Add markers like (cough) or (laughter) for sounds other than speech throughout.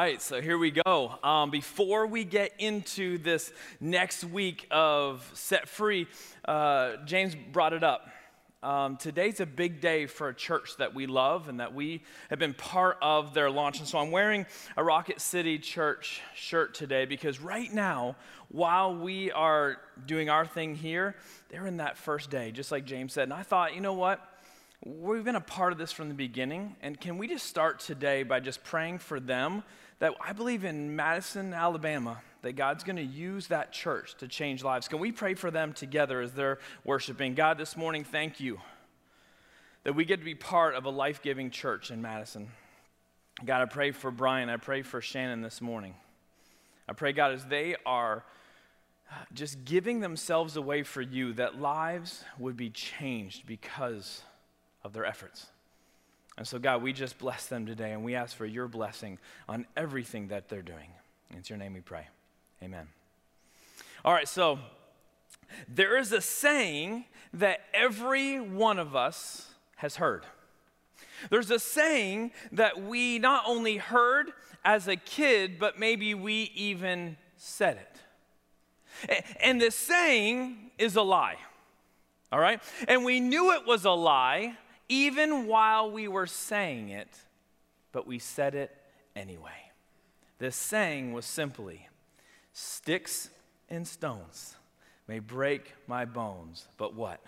right, so here we go. Um, before we get into this next week of Set Free, uh, James brought it up. Um, today's a big day for a church that we love and that we have been part of their launch. And so I'm wearing a Rocket City Church shirt today because right now, while we are doing our thing here, they're in that first day, just like James said. And I thought, you know what? We've been a part of this from the beginning, and can we just start today by just praying for them that I believe in Madison, Alabama, that God's going to use that church to change lives. Can we pray for them together as they're worshiping? God, this morning, thank you that we get to be part of a life giving church in Madison. God, I pray for Brian. I pray for Shannon this morning. I pray, God, as they are just giving themselves away for you, that lives would be changed because of their efforts. And so, God, we just bless them today and we ask for your blessing on everything that they're doing. It's your name we pray. Amen. All right, so there is a saying that every one of us has heard. There's a saying that we not only heard as a kid, but maybe we even said it. And this saying is a lie. All right? And we knew it was a lie even while we were saying it, but we said it anyway. This saying was simply Sticks and stones may break my bones, but what?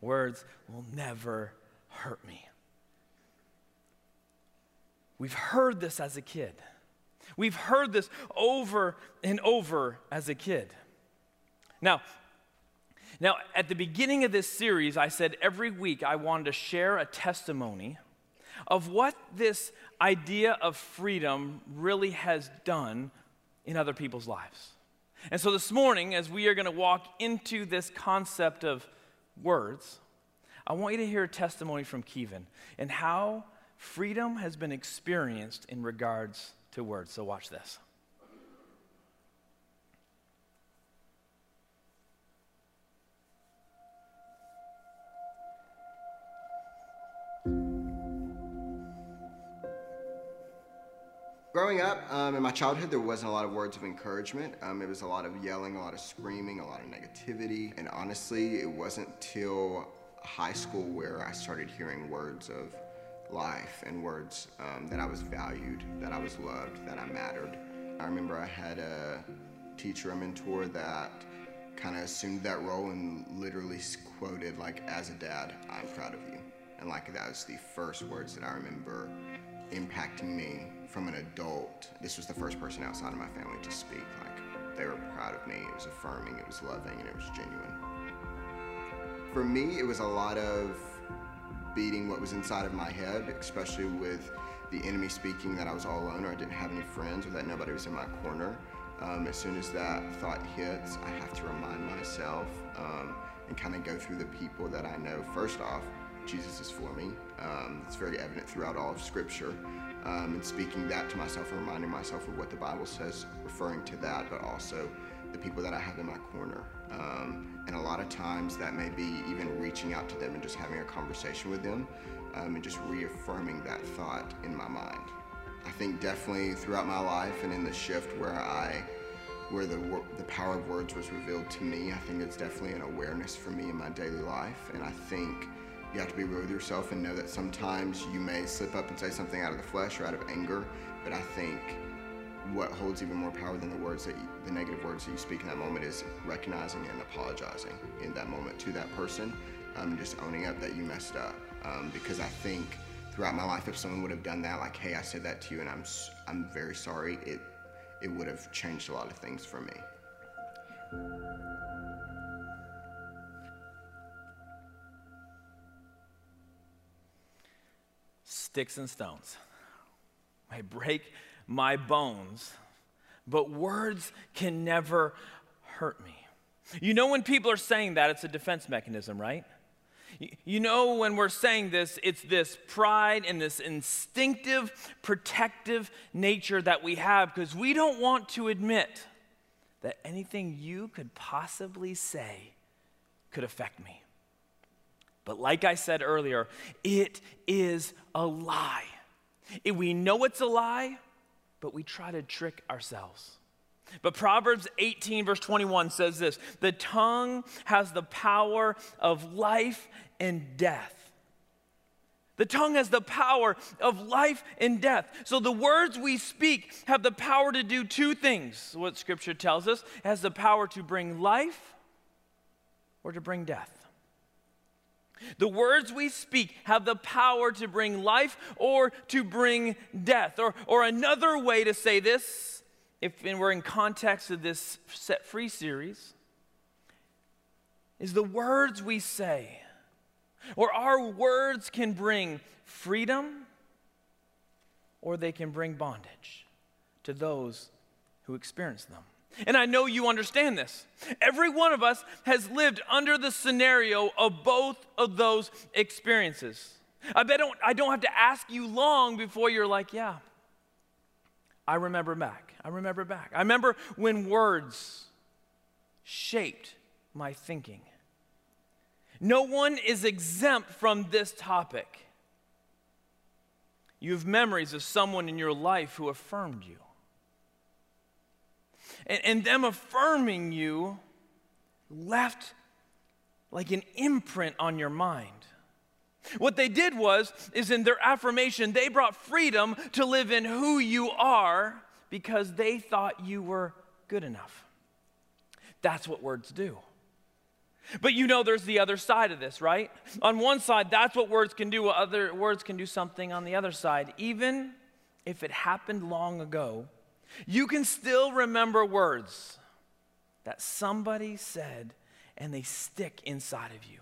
Words will never hurt me. We've heard this as a kid. We've heard this over and over as a kid. Now, now, at the beginning of this series, I said every week I wanted to share a testimony of what this idea of freedom really has done in other people's lives. And so this morning, as we are going to walk into this concept of words, I want you to hear a testimony from Kevin and how freedom has been experienced in regards to words. So, watch this. Growing up, um, in my childhood, there wasn't a lot of words of encouragement. Um, it was a lot of yelling, a lot of screaming, a lot of negativity. And honestly, it wasn't till high school where I started hearing words of life and words um, that I was valued, that I was loved, that I mattered. I remember I had a teacher, a mentor that kind of assumed that role and literally quoted like, as a dad, I'm proud of you. And like that was the first words that I remember impacting me from an adult. This was the first person outside of my family to speak. Like they were proud of me. It was affirming, it was loving, and it was genuine. For me, it was a lot of beating what was inside of my head, especially with the enemy speaking that I was all alone or I didn't have any friends or that nobody was in my corner. Um, as soon as that thought hits, I have to remind myself um, and kind of go through the people that I know. First off, Jesus is for me. Um, it's very evident throughout all of Scripture. Um, and speaking that to myself and reminding myself of what the Bible says, referring to that, but also the people that I have in my corner. Um, and a lot of times that may be even reaching out to them and just having a conversation with them um, and just reaffirming that thought in my mind. I think definitely throughout my life and in the shift where I where the, the power of words was revealed to me, I think it's definitely an awareness for me in my daily life. And I think you have to be real with yourself and know that sometimes you may slip up and say something out of the flesh or out of anger. But I think what holds even more power than the words that you, the negative words that you speak in that moment is recognizing and apologizing in that moment to that person, um, just owning up that you messed up. Um, because I think throughout my life, if someone would have done that, like, "Hey, I said that to you, and I'm I'm very sorry," it it would have changed a lot of things for me. Sticks and stones may break my bones, but words can never hurt me. You know, when people are saying that, it's a defense mechanism, right? You know, when we're saying this, it's this pride and this instinctive, protective nature that we have because we don't want to admit that anything you could possibly say could affect me. But like I said earlier, it is a lie. We know it's a lie, but we try to trick ourselves. But Proverbs 18, verse 21 says this The tongue has the power of life and death. The tongue has the power of life and death. So the words we speak have the power to do two things, what scripture tells us. It has the power to bring life or to bring death. The words we speak have the power to bring life or to bring death. Or, or another way to say this, if we're in context of this set free series, is the words we say or our words can bring freedom or they can bring bondage to those who experience them. And I know you understand this. Every one of us has lived under the scenario of both of those experiences. I bet don't, I don't have to ask you long before you're like, yeah, I remember back. I remember back. I remember when words shaped my thinking. No one is exempt from this topic. You have memories of someone in your life who affirmed you. And, and them affirming you left like an imprint on your mind. What they did was, is in their affirmation, they brought freedom to live in who you are because they thought you were good enough. That's what words do. But you know there's the other side of this, right? On one side, that's what words can do, other words can do something on the other side. Even if it happened long ago, you can still remember words that somebody said and they stick inside of you.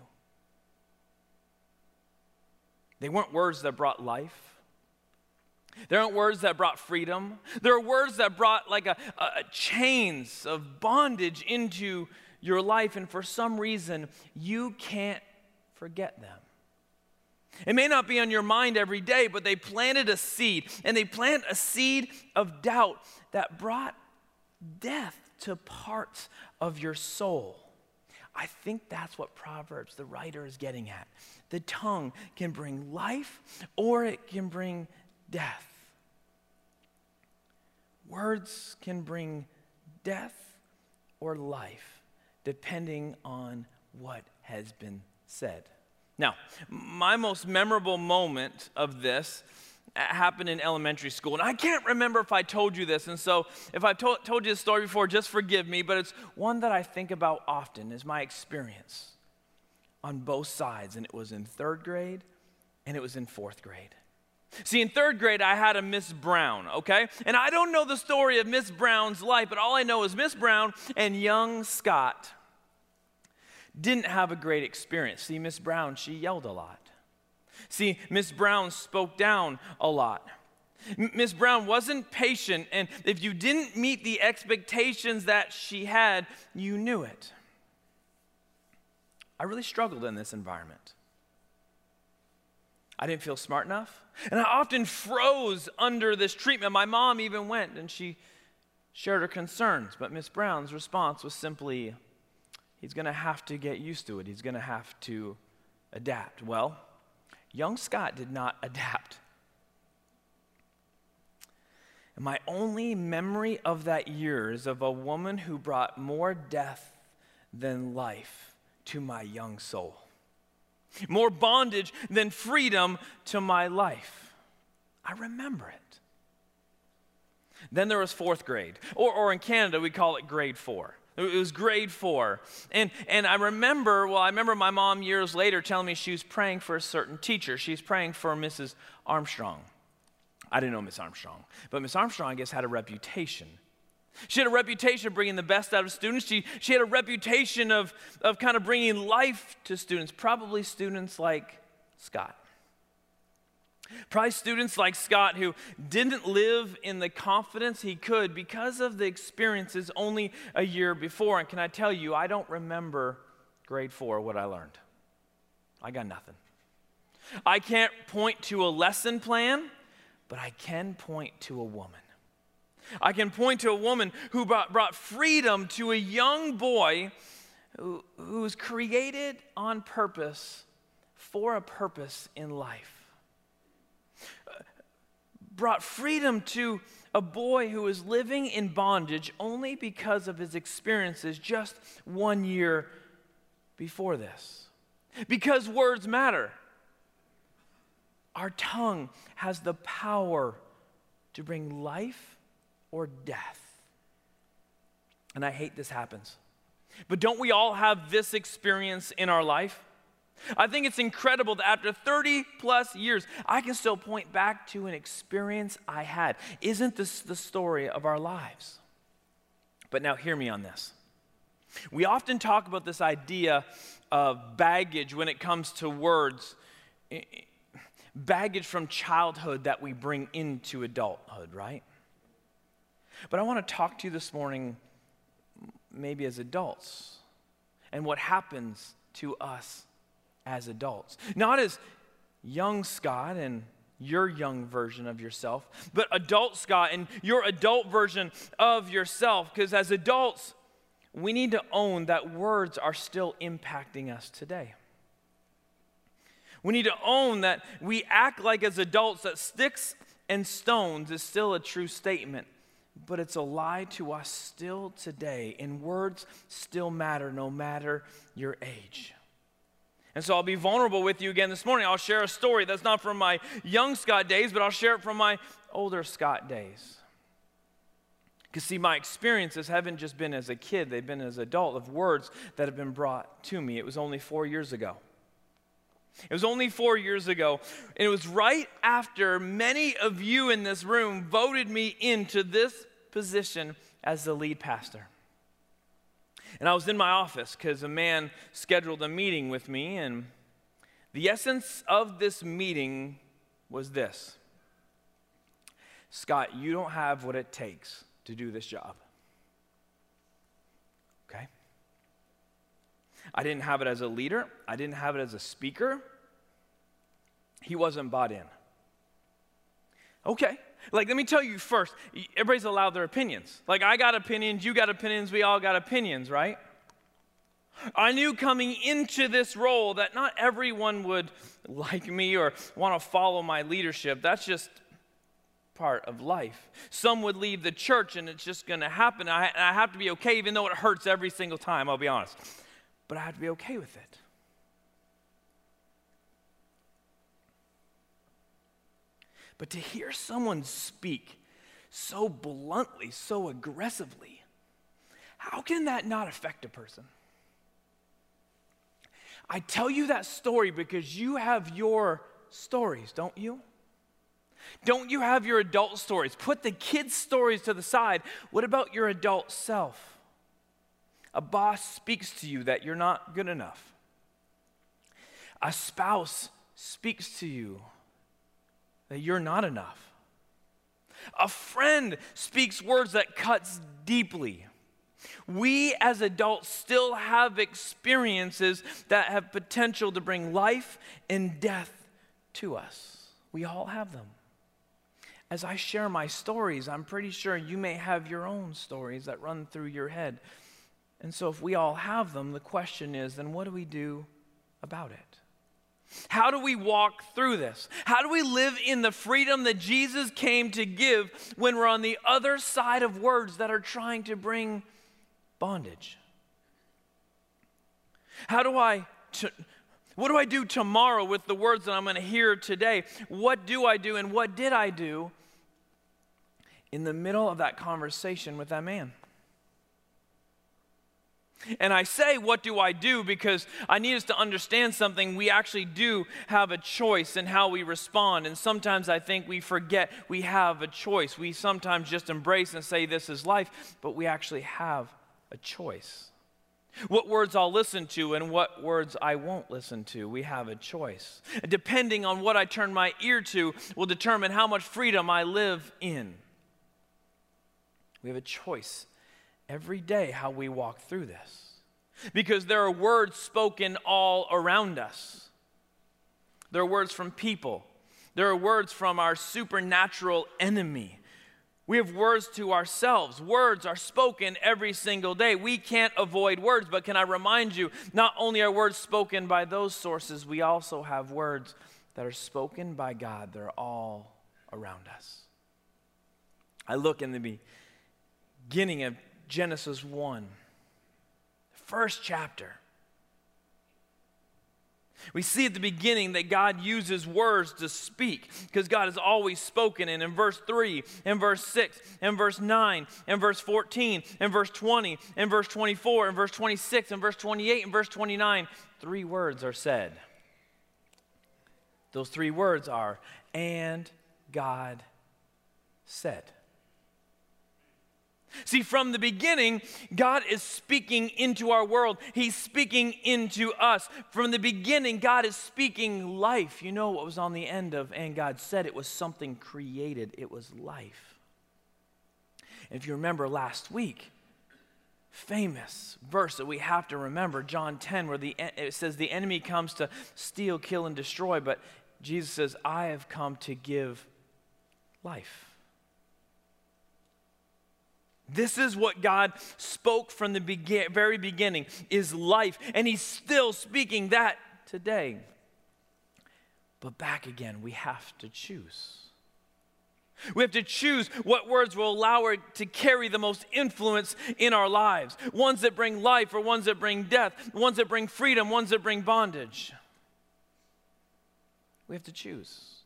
They weren't words that brought life. They aren't words that brought freedom. There are words that brought like a, a chains of bondage into your life, and for some reason, you can't forget them. It may not be on your mind every day, but they planted a seed, and they plant a seed of doubt that brought death to parts of your soul. I think that's what Proverbs, the writer, is getting at. The tongue can bring life or it can bring death. Words can bring death or life depending on what has been said. Now, my most memorable moment of this happened in elementary school. And I can't remember if I told you this. And so if I've to- told you this story before, just forgive me. But it's one that I think about often, is my experience on both sides. And it was in third grade and it was in fourth grade. See, in third grade, I had a Miss Brown, okay? And I don't know the story of Miss Brown's life, but all I know is Miss Brown and young Scott didn't have a great experience. See, Miss Brown, she yelled a lot. See, Miss Brown spoke down a lot. Miss Brown wasn't patient, and if you didn't meet the expectations that she had, you knew it. I really struggled in this environment. I didn't feel smart enough, and I often froze under this treatment. My mom even went and she shared her concerns, but Miss Brown's response was simply, he's going to have to get used to it. He's going to have to adapt. Well, young Scott did not (laughs) adapt. And my only memory of that year is of a woman who brought more death than life to my young soul, more bondage than freedom to my life. I remember it. Then there was fourth grade, or, or in Canada, we call it grade four. It was grade four. And, and I remember, well, I remember my mom years later telling me she was praying for a certain teacher. She's praying for Mrs. Armstrong. I didn't know Miss Armstrong, but Miss Armstrong, I guess, had a reputation. She had a reputation of bringing the best out of students. She, she had a reputation of, of kind of bringing life to students, probably students like Scott. Probably students like Scott who didn't live in the confidence he could because of the experiences only a year before. And can I tell you, I don't remember grade four what I learned. I got nothing. I can't point to a lesson plan, but I can point to a woman. I can point to a woman who brought, brought freedom to a young boy who, who was created on purpose for a purpose in life brought freedom to a boy who was living in bondage only because of his experiences just one year before this. Because words matter. Our tongue has the power to bring life or death. And I hate this happens. But don't we all have this experience in our life? I think it's incredible that after 30 plus years, I can still point back to an experience I had. Isn't this the story of our lives? But now, hear me on this. We often talk about this idea of baggage when it comes to words, baggage from childhood that we bring into adulthood, right? But I want to talk to you this morning, maybe as adults, and what happens to us as adults. Not as young Scott and your young version of yourself, but adult Scott and your adult version of yourself. Because as adults, we need to own that words are still impacting us today. We need to own that we act like as adults that sticks and stones is still a true statement, but it's a lie to us still today, and words still matter no matter your age. And so I'll be vulnerable with you again this morning. I'll share a story that's not from my young Scott days, but I'll share it from my older Scott days. Because, see, my experiences haven't just been as a kid, they've been as an adult of words that have been brought to me. It was only four years ago. It was only four years ago. And it was right after many of you in this room voted me into this position as the lead pastor. And I was in my office because a man scheduled a meeting with me, and the essence of this meeting was this Scott, you don't have what it takes to do this job. Okay? I didn't have it as a leader, I didn't have it as a speaker. He wasn't bought in. Okay. Like, let me tell you first, everybody's allowed their opinions. Like, I got opinions, you got opinions, we all got opinions, right? I knew coming into this role that not everyone would like me or want to follow my leadership. That's just part of life. Some would leave the church and it's just going to happen. I, I have to be okay, even though it hurts every single time, I'll be honest. But I have to be okay with it. But to hear someone speak so bluntly, so aggressively, how can that not affect a person? I tell you that story because you have your stories, don't you? Don't you have your adult stories? Put the kids' stories to the side. What about your adult self? A boss speaks to you that you're not good enough. A spouse speaks to you that you're not enough. A friend speaks words that cuts deeply. We as adults still have experiences that have potential to bring life and death to us. We all have them. As I share my stories, I'm pretty sure you may have your own stories that run through your head. And so, if we all have them, the question is then what do we do about it? How do we walk through this? How do we live in the freedom that Jesus came to give when we're on the other side of words that are trying to bring bondage? How do I, t- what do I do tomorrow with the words that I'm going to hear today? What do I do and what did I do in the middle of that conversation with that man? And I say, What do I do? because I need us to understand something. We actually do have a choice in how we respond. And sometimes I think we forget we have a choice. We sometimes just embrace and say, This is life, but we actually have a choice. What words I'll listen to and what words I won't listen to, we have a choice. Depending on what I turn my ear to, will determine how much freedom I live in. We have a choice every day how we walk through this. Because there are words spoken all around us. There are words from people. There are words from our supernatural enemy. We have words to ourselves. Words are spoken every single day. We can't avoid words, but can I remind you, not only are words spoken by those sources, we also have words that are spoken by God. They're all around us. I look in the beginning of Genesis 1, first chapter. We see at the beginning that God uses words to speak because God has always spoken. And in verse 3, in verse 6, in verse 9, in verse 14, in verse 20, in verse 24, in verse 26, in verse 28, in verse 29, three words are said. Those three words are, and God said. See, from the beginning, God is speaking into our world. He's speaking into us. From the beginning, God is speaking life. You know what was on the end of, and God said it was something created, it was life. And if you remember last week, famous verse that we have to remember, John 10, where the, it says, The enemy comes to steal, kill, and destroy, but Jesus says, I have come to give life. This is what God spoke from the begin- very beginning is life and he's still speaking that today. But back again, we have to choose. We have to choose what words will allow it to carry the most influence in our lives. Ones that bring life or ones that bring death, ones that bring freedom, ones that bring bondage. We have to choose.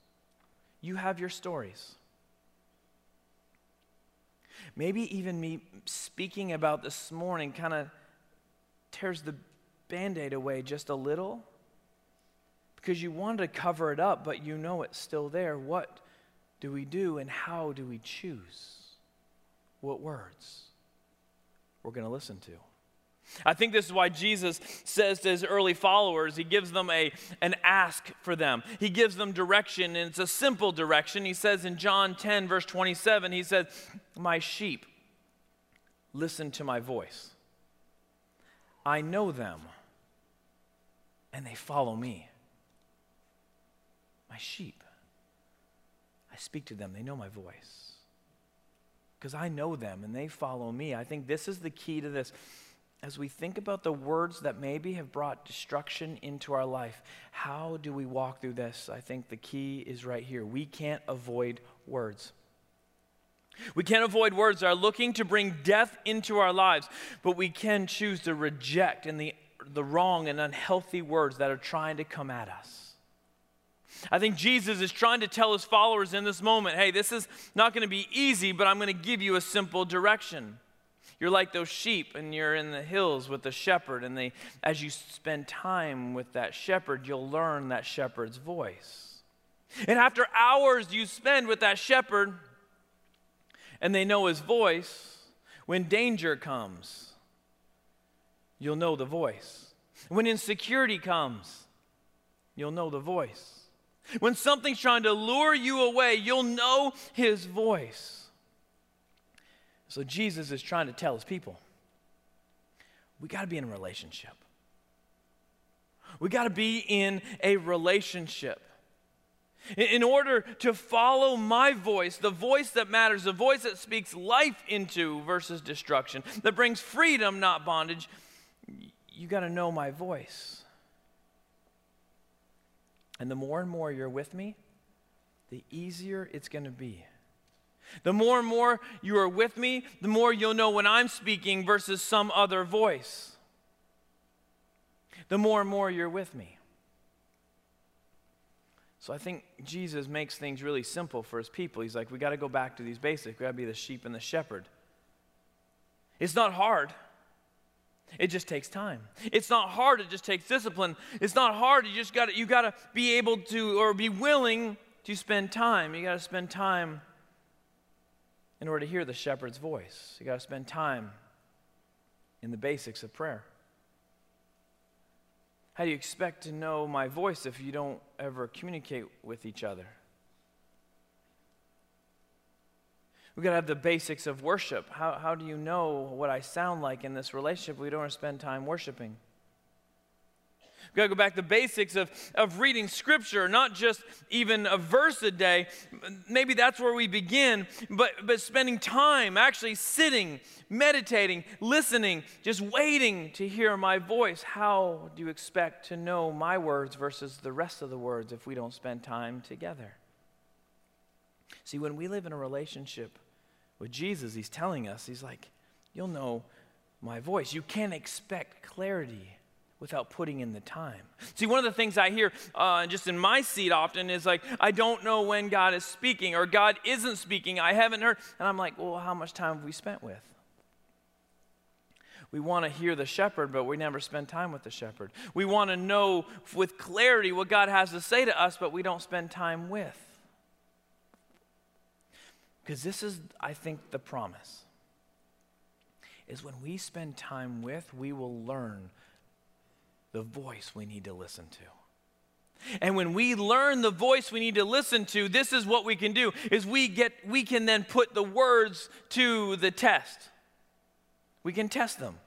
You have your stories. Maybe even me speaking about this morning kind of tears the band aid away just a little because you wanted to cover it up, but you know it's still there. What do we do and how do we choose what words we're going to listen to? I think this is why Jesus says to his early followers, he gives them a, an ask for them. He gives them direction, and it's a simple direction. He says in John 10, verse 27, he says, My sheep listen to my voice. I know them, and they follow me. My sheep. I speak to them, they know my voice. Because I know them and they follow me. I think this is the key to this as we think about the words that maybe have brought destruction into our life, how do we walk through this? I think the key is right here. We can't avoid words. We can't avoid words that are looking to bring death into our lives, but we can choose to reject in the, the wrong and unhealthy words that are trying to come at us. I think Jesus is trying to tell his followers in this moment hey, this is not going to be easy, but I'm going to give you a simple direction. You're like those sheep and you're in the hills with the shepherd, and they, as you spend time with that shepherd, you'll learn that shepherd's voice. And after hours you spend with that shepherd, and they know his voice, when danger comes, you'll know the voice. When insecurity comes, you'll know the voice. When something's trying to lure you away, you'll know his voice. So Jesus is trying to tell his people we got to be in a relationship. We got to be in a relationship. In order to follow my voice, the voice that matters, the voice that speaks life into versus destruction, that brings freedom, not bondage, you got to know my voice. And the more and more you're with me, the easier it's going to be the more and more you are with me, the more you'll know when I'm speaking versus some other voice. The more and more you're with me. So I think Jesus makes things really simple for his people. He's like, we got to go back to these basics. We got to be the sheep and the shepherd. It's not hard. It just takes time. It's not hard, it just takes discipline. It's not hard, you just got to you got to be able to or be willing to spend time. You got to spend time in order to hear the shepherd's voice. You got to spend time in the basics of prayer. How do you expect to know my voice if you don't ever communicate with each other? We've got to have the basics of worship. How, how do you know what I sound like in this relationship? We don't spend time worshiping. We've got to go back to the basics of, of reading scripture, not just even a verse a day. Maybe that's where we begin, but, but spending time actually sitting, meditating, listening, just waiting to hear my voice. How do you expect to know my words versus the rest of the words if we don't spend time together? See, when we live in a relationship with Jesus, he's telling us, he's like, You'll know my voice. You can't expect clarity without putting in the time. See, one of the things I hear uh, just in my seat often is like, I don't know when God is speaking or God isn't speaking. I haven't heard. And I'm like, well, how much time have we spent with? We want to hear the shepherd, but we never spend time with the shepherd. We want to know with clarity what God has to say to us, but we don't spend time with. Because this is, I think, the promise. Is when we spend time with, we will learn the voice we need to listen to. And when we learn the voice we need to listen to, this is what we can do is we get we can then put the words to the test. We can test them.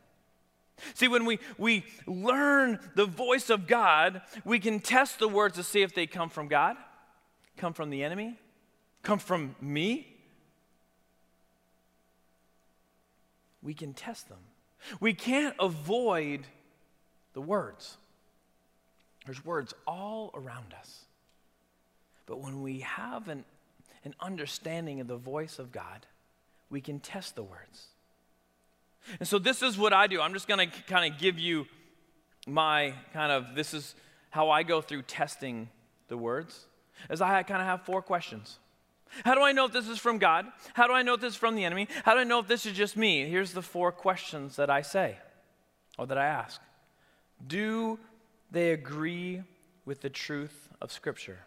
See, when we, we learn the voice of God, we can test the words to see if they come from God, come from the enemy, come from me. We can test them. We can't avoid the words. There's words all around us. But when we have an, an understanding of the voice of God, we can test the words. And so this is what I do. I'm just going to kind of give you my kind of this is how I go through testing the words. As I kind of have four questions. How do I know if this is from God? How do I know if this is from the enemy? How do I know if this is just me? Here's the four questions that I say or that I ask. Do they agree with the truth of Scripture?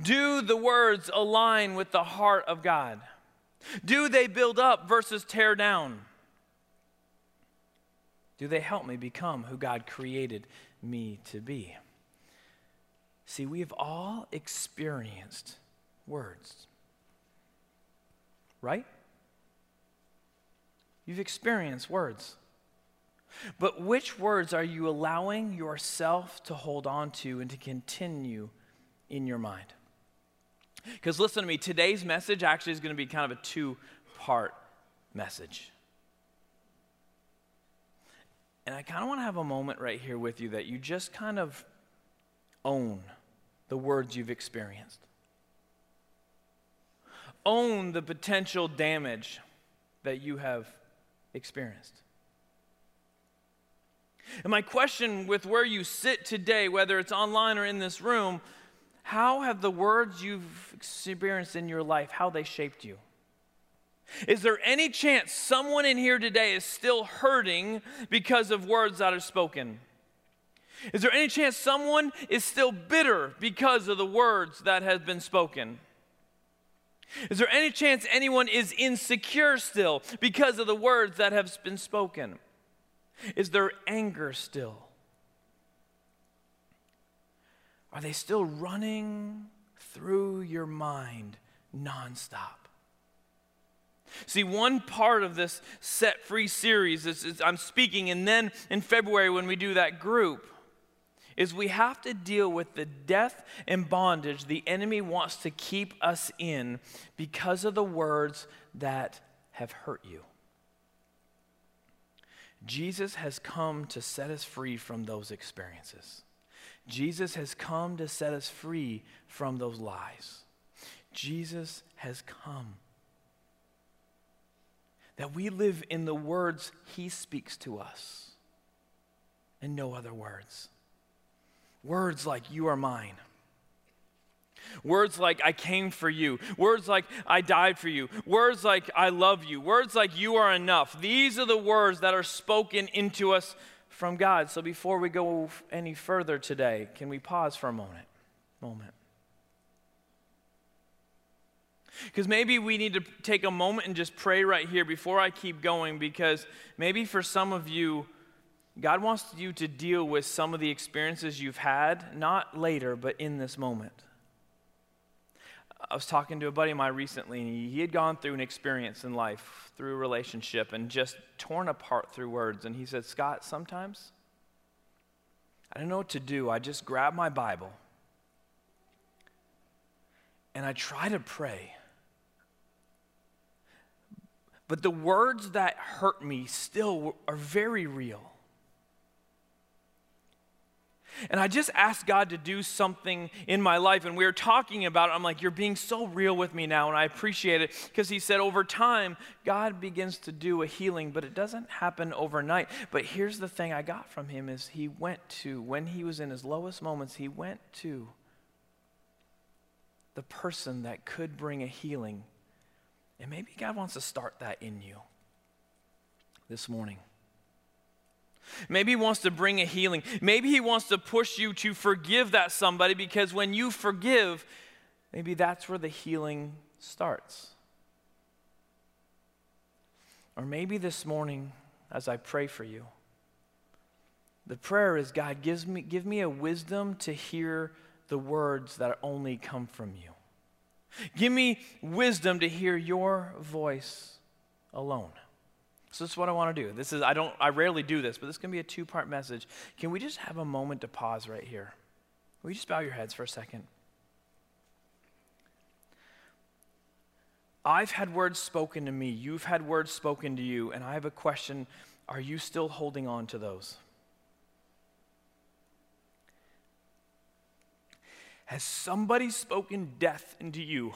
Do the words align with the heart of God? Do they build up versus tear down? Do they help me become who God created me to be? See, we have all experienced words, right? You've experienced words. But which words are you allowing yourself to hold on to and to continue in your mind? Because listen to me, today's message actually is going to be kind of a two part message. And I kind of want to have a moment right here with you that you just kind of own the words you've experienced. Own the potential damage that you have experienced. And my question with where you sit today, whether it's online or in this room, how have the words you've experienced in your life, how they shaped you? Is there any chance someone in here today is still hurting because of words that are spoken? Is there any chance someone is still bitter because of the words that have been spoken? Is there any chance anyone is insecure still because of the words that have been spoken? Is there anger still? Are they still running through your mind nonstop? See, one part of this set free series is, is, I'm speaking, and then in February when we do that group, is we have to deal with the death and bondage the enemy wants to keep us in because of the words that have hurt you. Jesus has come to set us free from those experiences. Jesus has come to set us free from those lies. Jesus has come. That we live in the words he speaks to us and no other words. Words like, You are mine. Words like, I came for you. Words like, I died for you. Words like, I love you. Words like, you are enough. These are the words that are spoken into us from God. So before we go any further today, can we pause for a moment? Moment. Because maybe we need to take a moment and just pray right here before I keep going, because maybe for some of you, God wants you to deal with some of the experiences you've had, not later, but in this moment. I was talking to a buddy of mine recently, and he had gone through an experience in life, through a relationship, and just torn apart through words. And he said, Scott, sometimes I don't know what to do. I just grab my Bible and I try to pray. But the words that hurt me still are very real. And I just asked God to do something in my life. And we were talking about it. I'm like, You're being so real with me now. And I appreciate it because He said, Over time, God begins to do a healing, but it doesn't happen overnight. But here's the thing I got from Him is He went to, when He was in His lowest moments, He went to the person that could bring a healing. And maybe God wants to start that in you this morning. Maybe he wants to bring a healing. Maybe he wants to push you to forgive that somebody because when you forgive, maybe that's where the healing starts. Or maybe this morning, as I pray for you, the prayer is God, gives me, give me a wisdom to hear the words that only come from you. Give me wisdom to hear your voice alone. So this is what I want to do. This is I don't I rarely do this, but this can be a two-part message. Can we just have a moment to pause right here? Will you just bow your heads for a second? I've had words spoken to me, you've had words spoken to you, and I have a question. Are you still holding on to those? Has somebody spoken death into you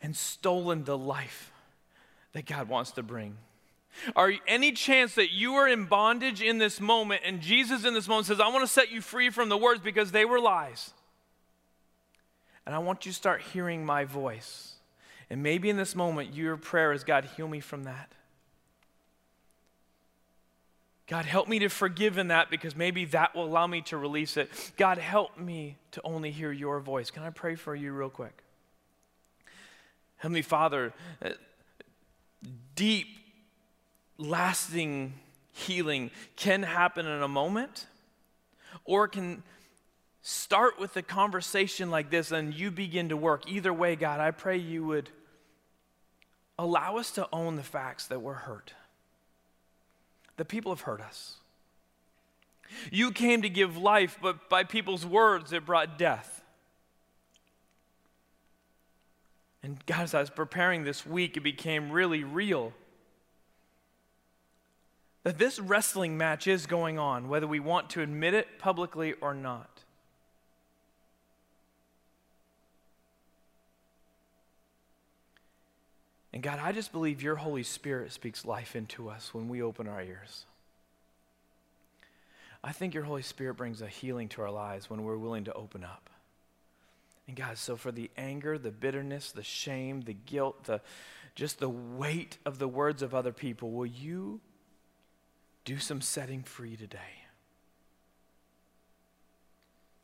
and stolen the life that God wants to bring? Are any chance that you are in bondage in this moment and Jesus in this moment says, I want to set you free from the words because they were lies? And I want you to start hearing my voice. And maybe in this moment, your prayer is, God, heal me from that. God, help me to forgive in that because maybe that will allow me to release it. God, help me to only hear your voice. Can I pray for you real quick? Heavenly Father, uh, deep lasting healing can happen in a moment or can start with a conversation like this and you begin to work. Either way, God, I pray you would allow us to own the facts that we're hurt. The people have hurt us. You came to give life, but by people's words, it brought death. And God, as I was preparing this week, it became really real that this wrestling match is going on, whether we want to admit it publicly or not. And God, I just believe your Holy Spirit speaks life into us when we open our ears. I think your Holy Spirit brings a healing to our lives when we're willing to open up. And God, so for the anger, the bitterness, the shame, the guilt, the just the weight of the words of other people, will you do some setting free today.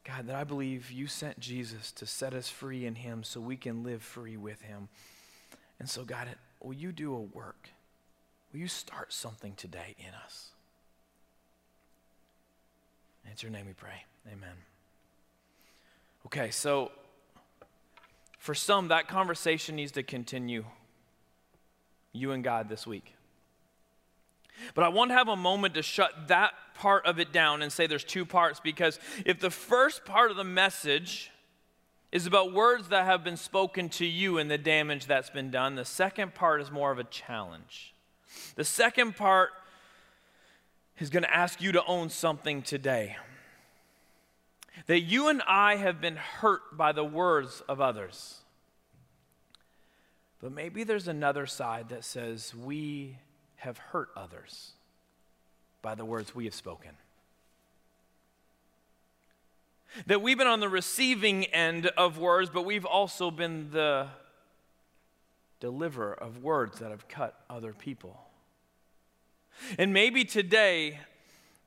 God, that I believe you sent Jesus to set us free in him so we can live free with him. And so, God, will you do a work? Will you start something today in us? it's your name we pray. Amen. Okay, so for some, that conversation needs to continue. You and God this week. But I want to have a moment to shut that part of it down and say there's two parts because if the first part of the message is about words that have been spoken to you and the damage that's been done, the second part is more of a challenge. The second part is going to ask you to own something today. That you and I have been hurt by the words of others. But maybe there's another side that says we have hurt others by the words we have spoken. That we've been on the receiving end of words, but we've also been the deliverer of words that have cut other people. And maybe today,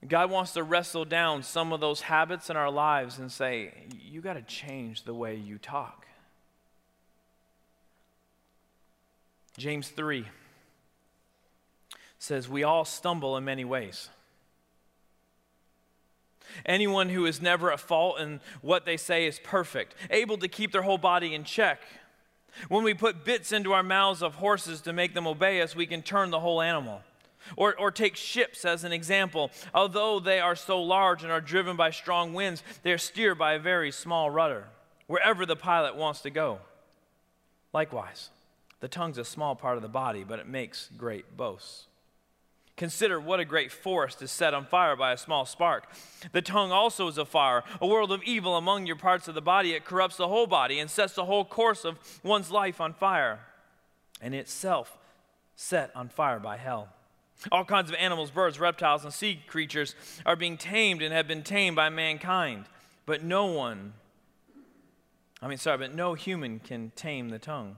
God wants to wrestle down some of those habits in our lives and say, you got to change the way you talk. James 3 says, We all stumble in many ways. Anyone who is never at fault in what they say is perfect, able to keep their whole body in check. When we put bits into our mouths of horses to make them obey us, we can turn the whole animal. Or, or take ships as an example. Although they are so large and are driven by strong winds, they are steered by a very small rudder, wherever the pilot wants to go. Likewise, the tongue's a small part of the body, but it makes great boasts. Consider what a great forest is set on fire by a small spark. The tongue also is a fire, a world of evil among your parts of the body. It corrupts the whole body and sets the whole course of one's life on fire, and itself set on fire by hell. All kinds of animals, birds, reptiles, and sea creatures are being tamed and have been tamed by mankind, but no one, I mean, sorry, but no human can tame the tongue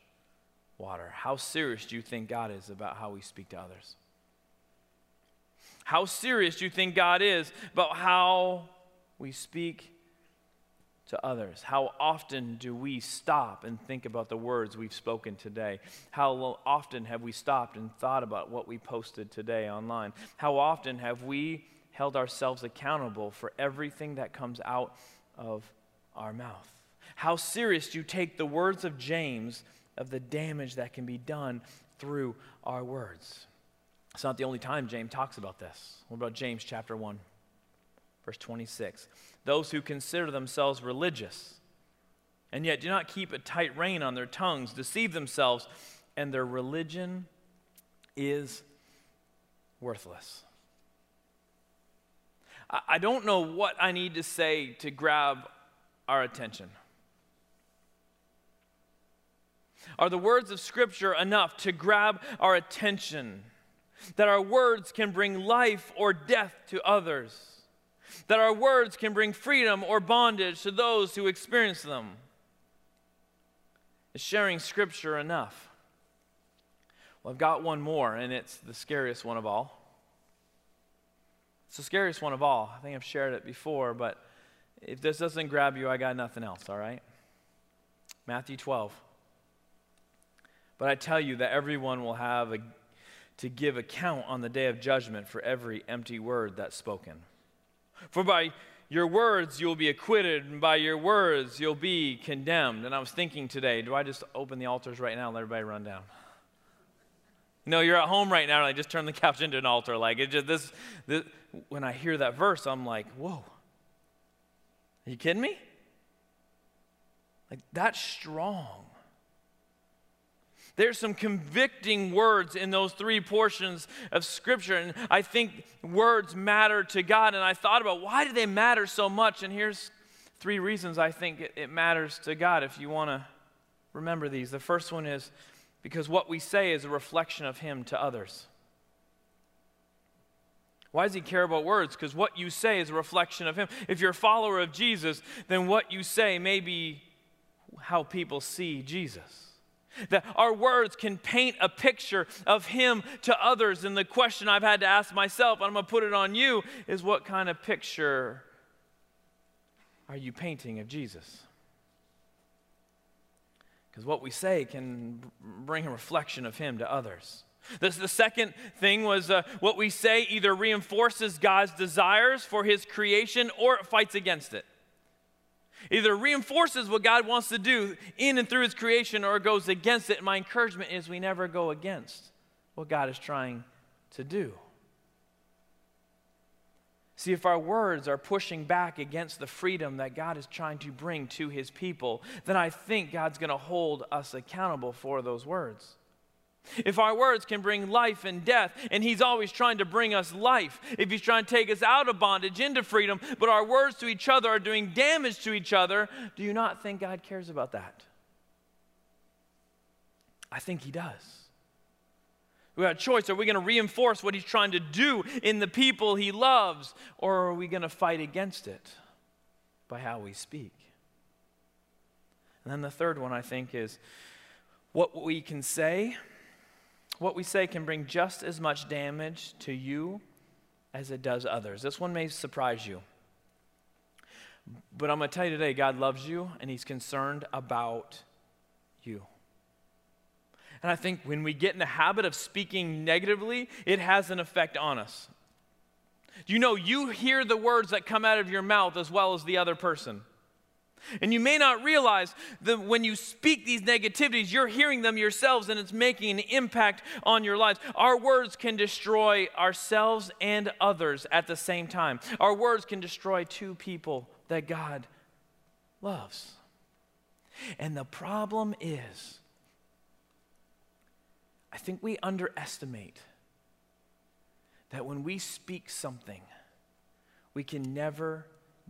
water. How serious do you think God is about how we speak to others? How serious do you think God is about how we speak to others? How often do we stop and think about the words we've spoken today? How often have we stopped and thought about what we posted today online? How often have we held ourselves accountable for everything that comes out of our mouth? How serious do you take the words of James of the damage that can be done through our words. It's not the only time James talks about this. What about James chapter 1, verse 26? Those who consider themselves religious and yet do not keep a tight rein on their tongues deceive themselves, and their religion is worthless. I don't know what I need to say to grab our attention. Are the words of Scripture enough to grab our attention? That our words can bring life or death to others? That our words can bring freedom or bondage to those who experience them? Is sharing Scripture enough? Well, I've got one more, and it's the scariest one of all. It's the scariest one of all. I think I've shared it before, but if this doesn't grab you, I got nothing else, all right? Matthew 12. But I tell you that everyone will have a, to give account on the day of judgment for every empty word that's spoken. For by your words you'll be acquitted, and by your words you'll be condemned. And I was thinking today, do I just open the altars right now and let everybody run down? No, you're at home right now, and I just turn the (laughs) couch into an altar. Like it just this, this when I hear that verse, I'm like, whoa. Are you kidding me? Like that's strong. There's some convicting words in those three portions of Scripture. And I think words matter to God. And I thought about why do they matter so much? And here's three reasons I think it, matters to God if you want to remember these. The first one is because what we say is a reflection of Him to others. Why does he care about words? Because what you say is a reflection of him. If you're a follower of Jesus, then what you say may be how people see Jesus. That our words can paint a picture of Him to others. And the question I've had to ask myself, and I'm going to put it on you, is what kind of picture are you painting of Jesus? Because what we say can bring a reflection of Him to others. This, the second thing was uh, what we say either reinforces God's desires for His creation or it fights against it either reinforces what God wants to do in and through His creation or goes against it. And my encouragement is we never go against what God is trying to do. See, if our words are pushing back against the freedom that God is trying to bring to His people, then I think God's going to hold us accountable for those words. If our words can bring life and death, and He's always trying to bring us life, if He's trying to take us out of bondage into freedom, but our words to each other are doing damage to each other, do you not think God cares about that? I think He does. We got a choice. Are we going to reinforce what He's trying to do in the people He loves, or are we going to fight against it by how we speak? And then the third one, I think, is what we can say what we say can bring just as much damage to you as it does others. This one may surprise you. But I'm going to tell you today God loves you and He's concerned about you. And I think when we get in the habit of speaking negatively, it has an effect on us. You know, you hear the words that come out of your mouth as well as the other person. And you may not realize that when you speak these negativities, you're hearing them yourselves and it's making an impact on your lives. Our words can destroy ourselves and others at the same time. Our words can destroy two people that God loves. And the problem is, I think we underestimate that when we speak something, we can never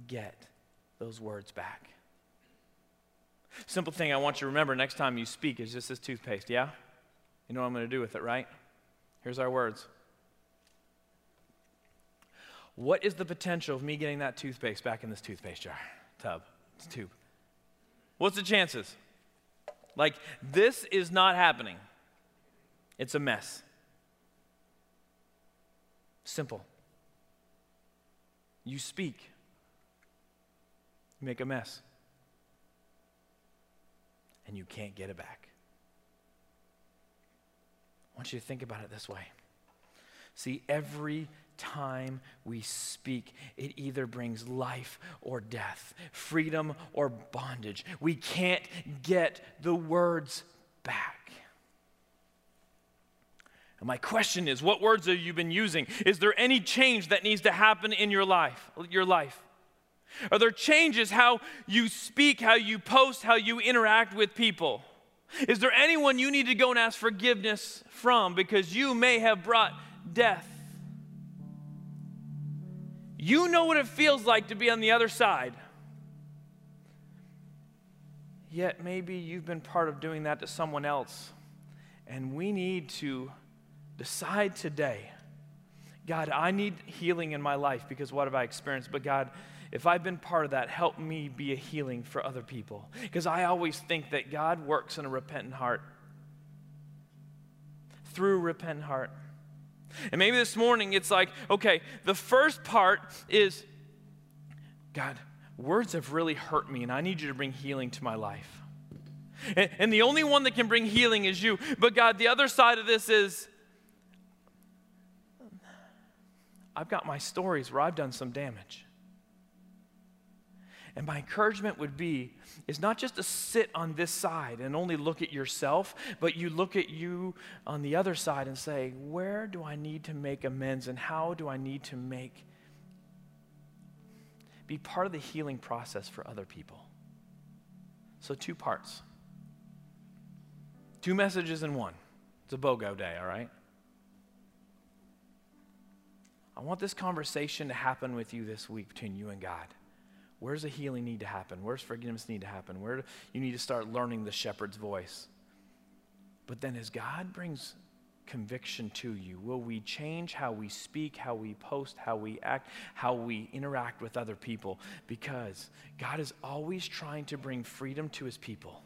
get those words back. Simple thing I want you to remember next time you speak is just this toothpaste, yeah? You know what I'm going to do with it, right? Here's our words. What is the potential of me getting that toothpaste back in this toothpaste jar, tub, tube? What's the chances? Like, this is not happening. It's a mess. Simple. You speak, you make a mess and you can't get it back. I want you to think about it this way. See, every time we speak, it either brings life or death, freedom or bondage. We can't get the words back. And my question is, what words have you been using? Is there any change that needs to happen in your life? Your life? Are there changes how you speak, how you post, how you interact with people? Is there anyone you need to go and ask forgiveness from because you may have brought death? You know what it feels like to be on the other side. Yet maybe you've been part of doing that to someone else. And we need to decide today God, I need healing in my life because what have I experienced? But God, if I've been part of that, help me be a healing for other people. Because I always think that God works in a repentant heart, through repentant heart. And maybe this morning it's like, okay, the first part is God, words have really hurt me, and I need you to bring healing to my life. And, and the only one that can bring healing is you. But God, the other side of this is I've got my stories where I've done some damage. And my encouragement would be is not just to sit on this side and only look at yourself, but you look at you on the other side and say, where do I need to make amends and how do I need to make be part of the healing process for other people? So two parts. Two messages in one. It's a BOGO day, all right? I want this conversation to happen with you this week between you and God. Where's the healing need to happen? Where's forgiveness need to happen? Where you need to start learning the shepherd's voice? But then as God brings conviction to you, will we change how we speak, how we post, how we act, how we interact with other people? Because God is always trying to bring freedom to his people.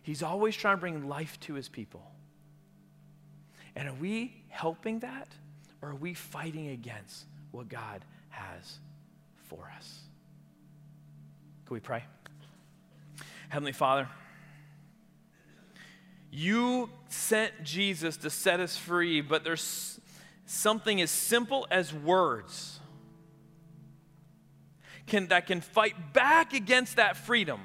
He's always trying to bring life to his people. And are we helping that or are we fighting against what God has for us. Can we pray? Heavenly Father, you sent Jesus to set us free, but there's something as simple as words can, that can fight back against that freedom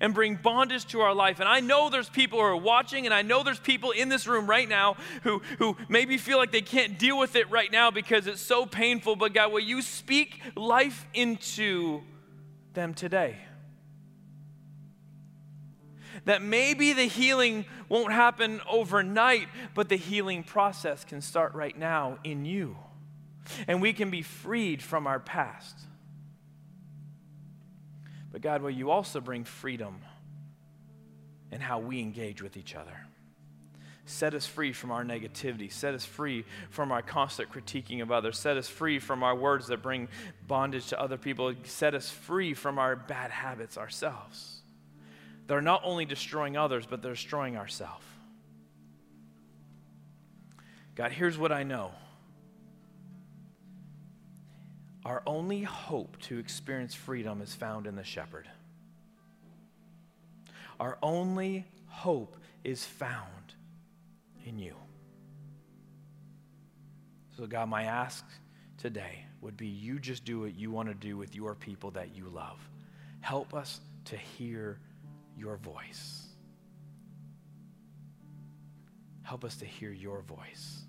and bring bondage to our life. And I know there's people who are watching, and I know there's people in this room right now who, who maybe feel like they can't deal with it right now because it's so painful. But God, will you speak life into them today? That maybe the healing won't happen overnight, but the healing process can start right now in you. And we can be freed from our past. But God, will you also bring freedom in how we engage with each other? Set us free from our negativity. Set us free from our constant critiquing of others. Set us free from our words that bring bondage to other people. Set us free from our bad habits ourselves. They're not only destroying others, but they're destroying ourselves. God, here's what I know our only hope to experience freedom is found in the shepherd. Our only hope is found in you. So, God, my ask today would be you just do what you want to do with your people that you love. Help us to hear your voice. Help us to hear your voice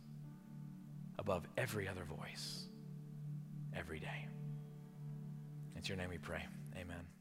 above every other voice every day. It's your name we pray. Amen.